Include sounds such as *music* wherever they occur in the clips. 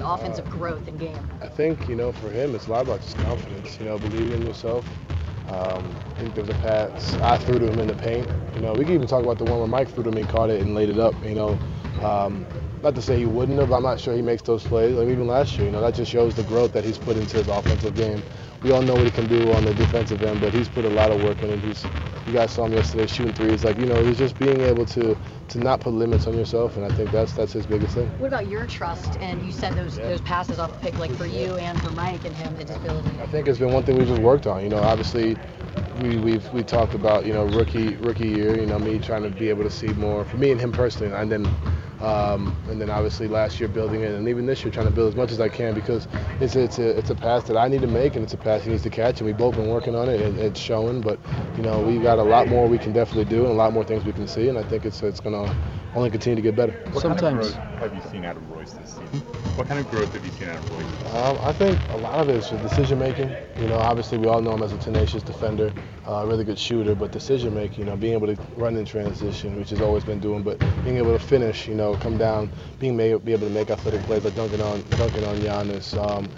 offensive growth in game? I think, you know, for him, it's a lot about just confidence, you know, believing in yourself. Um, I think there's a pass I threw to him in the paint. You know, we can even talk about the one where Mike threw to me, caught it, and laid it up. You know, um, not to say he wouldn't have. I'm not sure he makes those plays. Like even last year, you know, that just shows the growth that he's put into his offensive game. We all know what he can do on the defensive end, but he's put a lot of work in it. He's, you guys saw him yesterday shooting threes. Like you know, he's just being able to to not put limits on yourself, and I think that's that's his biggest thing. What about your trust? And you said those yeah. those passes off the pick, like for you and for Mike and him, his ability. I think it's been one thing we've just worked on. You know, obviously we we've we talked about you know rookie rookie year. You know, me trying to be able to see more for me and him personally, and then um, and then obviously last year building it, and even this year trying to build as much as I can because it's it's a it's a pass that I need to make, and it's a pass he needs to catch, and we've both been working on it, and it's showing. But you know we got a lot more we can definitely do, and a lot more things we can see, and I think it's it's gonna only continue to get better. What Sometimes. Kind of growth have you seen out of Royce this season? What kind of growth have you seen out of Royce? Um, I think a lot of it is decision making. You know, obviously we all know him as a tenacious defender, a uh, really good shooter, but decision making. You know, being able to run in transition, which has always been doing, but being able to finish. You know, come down, being made, be able to make athletic plays like dunking on dunking on Giannis. Um,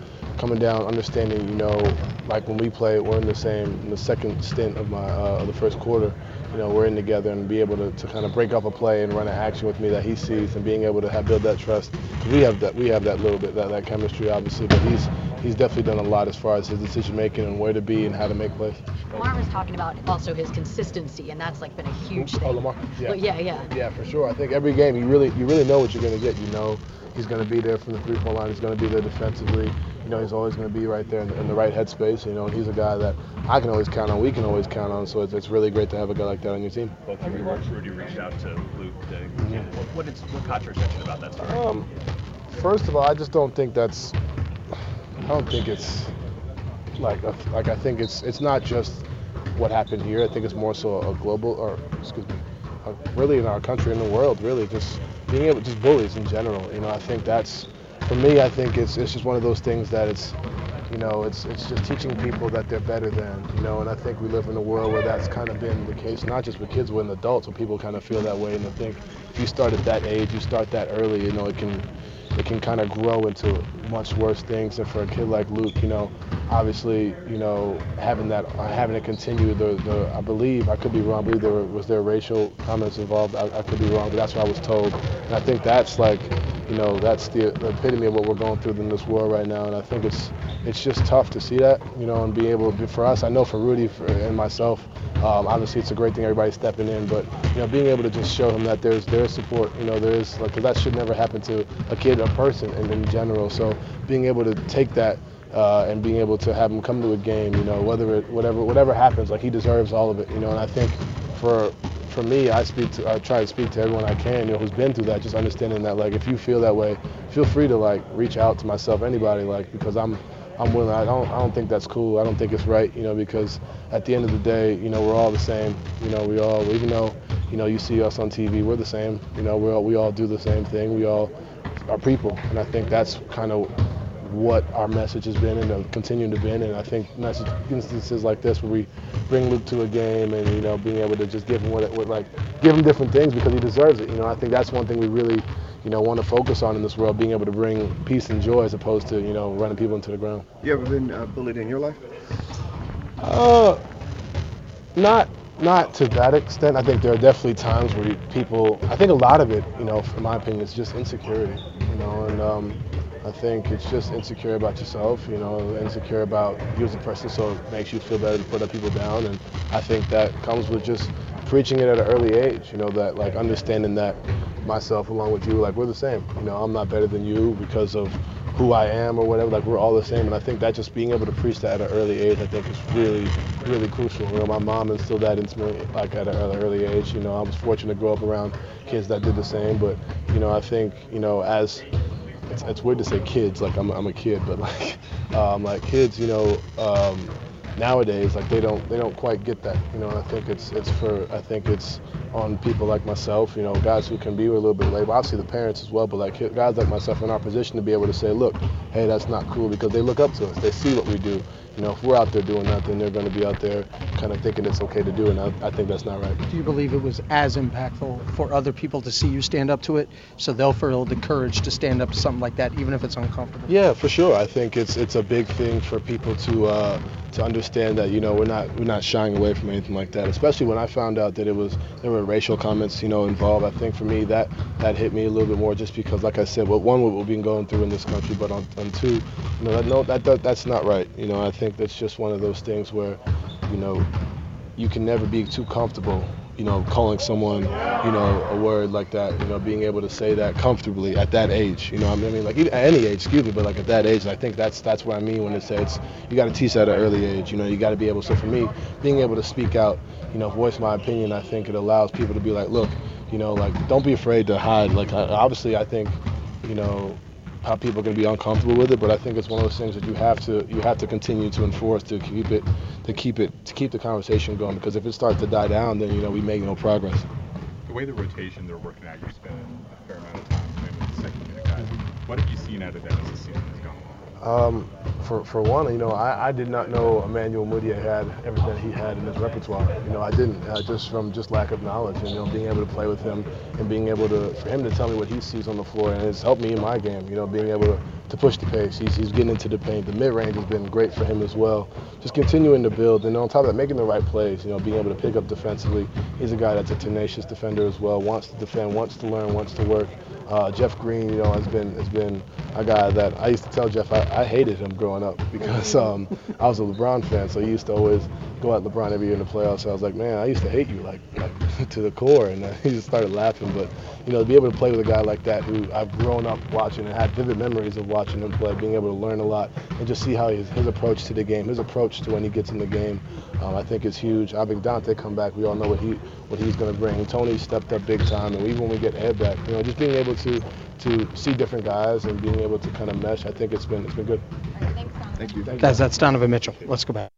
coming down, understanding, you know, like when we play, we're in the same, in the second stint of my uh, of the first quarter you know, we're in together and be able to, to kind of break up a play and run an action with me that he sees and being able to have, build that trust. We have that we have that little bit that, that chemistry obviously, but he's he's definitely done a lot as far as his decision making and where to be and how to make plays. Lamar was talking about also his consistency and that's like been a huge thing. Oh, Lamar. Yeah. yeah, yeah. Yeah, for sure. I think every game you really you really know what you're going to get. You know he's going to be there from the three-point line. He's going to be there defensively you know, he's always going to be right there in, in, the right headspace. You know, and he's a guy that I can always count on. We can always count on. So it's, it's really great to have a guy like that on your team. Both you and Rudy reached out to Luke. To, what, what, did, what caught your attention about that story? Um, first of all, I just don't think that's. I don't think it's like a, like I think it's it's not just what happened here. I think it's more so a global or excuse me, a, really in our country in the world. Really, just being able just bullies in general. You know, I think that's for me, I think it's it's just one of those things that it's you know it's it's just teaching people that they're better than you know and I think we live in a world where that's kind of been the case not just with kids but with adults where people kind of feel that way and I think if you start at that age you start that early you know it can it can kind of grow into much worse things. And for a kid like Luke you know obviously you know having that having it continue the, the I believe I could be wrong I believe there was there racial comments involved I, I could be wrong but that's what I was told. And I think that's like you know, that's the, the, epitome of what we're going through in this world right now. And I think it's it's just tough to see that, you know, and be able to, for us, I know for Rudy for, and myself, um, obviously it's a great thing everybody's stepping in, but, you know, being able to just show him that there's there's support, you know, there is, like, that should never happen to a kid, a person, and in general. So being able to take that uh, and being able to have him come to a game, you know, whether it, whatever, whatever happens, like he deserves all of it, you know, and I think for for me, I speak to, I try to speak to everyone I can, you know, who's been through that, just understanding that, like, if you feel that way, feel free to like reach out to myself, anybody, like, because I'm, I'm willing. I don't, I don't think that's cool. I don't think it's right, you know, because at the end of the day, you know, we're all the same. You know, we all, even though, you know, you see us on TV, we're the same. You know, we all, we all do the same thing. We all are people, and I think that's kind of what our message has been and continuing to be. And I think message instances like this where we bring Luke to a game and you know being able to just give him what, what like give him different things because he deserves it. You know, I think that's one thing we really you know want to focus on in this world, being able to bring peace and joy as opposed to you know running people into the ground. You ever been uh, bullied in your life? Uh, not not to that extent. I think there are definitely times where people. I think a lot of it, you know, in my opinion, is just insecurity. You know, and um, I think it's just insecure about yourself, you know, insecure about you as a person, so it makes you feel better to put other people down. And I think that comes with just preaching it at an early age, you know, that like understanding that myself along with you, like we're the same. You know, I'm not better than you because of who I am or whatever. Like we're all the same. And I think that just being able to preach that at an early age, I think is really, really crucial. You know, my mom instilled that into me like at an early age. You know, I was fortunate to grow up around kids that did the same. But you know, I think you know as it's, it's weird to say kids, like I'm, I'm a kid, but like, *laughs* um, like kids, you know, um, nowadays, like they don't, they don't quite get that, you know, I think it's, it's for, I think it's on people like myself, you know, guys who can be a little bit labor, obviously the parents as well, but like guys like myself in our position to be able to say, look, hey, that's not cool because they look up to us, they see what we do, You know, if we're out there doing that, then they're going to be out there kind of thinking it's okay to do. And I, I think that's not right. Do you believe it was as impactful for other people to see you stand up to it, so they'll feel the courage to stand up to something like that, even if it's uncomfortable? Yeah, for sure. I think it's it's a big thing for people to uh, to understand that you know we're not we're not shying away from anything like that. Especially when I found out that it was there were racial comments you know involved. I think for me that that hit me a little bit more just because, like I said, well, one what we've been going through in this country, but on, on two, you know, that, no, that, that that's not right. You know, I think that's just one of those things where, you know, you can never be too comfortable you know, calling someone, you know, a word like that, you know, being able to say that comfortably at that age, you know, I mean, like at any age, excuse me, but like at that age, I think that's that's what I mean when it says you got to teach at an early age, you know, you got to be able. So for me, being able to speak out, you know, voice my opinion, I think it allows people to be like, look, you know, like don't be afraid to hide. Like obviously, I think, you know, how people are going to be uncomfortable with it. But I think it's one of those things that you have to you have to continue to enforce to keep it to keep it to keep the conversation going. Because if it starts to die down, then you know we make no progress. The way the rotation they're working out, you're spending a fair amount of time with the second unit guys. What have you seen out of them as the season has gone along? Um, for, for one, you know, I, I did not know Emmanuel Mudiay had everything he had in his repertoire. You know, I didn't, uh, just from just lack of knowledge and, you know, being able to play with him and being able to, for him to tell me what he sees on the floor, and it's helped me in my game, you know, being able to, to push the pace. He's, he's getting into the paint. The mid-range has been great for him as well. Just continuing to build, and on top of that, making the right plays, you know, being able to pick up defensively. He's a guy that's a tenacious defender as well, wants to defend, wants to learn, wants to work. Uh, Jeff Green, you know, has been has been a guy that I used to tell Jeff I, I hated him growing up because um, I was a LeBron fan, so he used to always go at LeBron every year in the playoffs. So I was like, man, I used to hate you like, like *laughs* to the core, and uh, *laughs* he just started laughing. But you know, to be able to play with a guy like that who I've grown up watching and had vivid memories of watching him play, being able to learn a lot and just see how his, his approach to the game, his approach to when he gets in the game, um, I think is huge. I think Dante come back, we all know what he what he's going to bring. Tony stepped up big time, and even when we get Ed back, you know, just being able to to see different guys and being able to kind of mesh, I think it's been it's been good. Thank you. That's, that's Donovan Mitchell. Let's go back.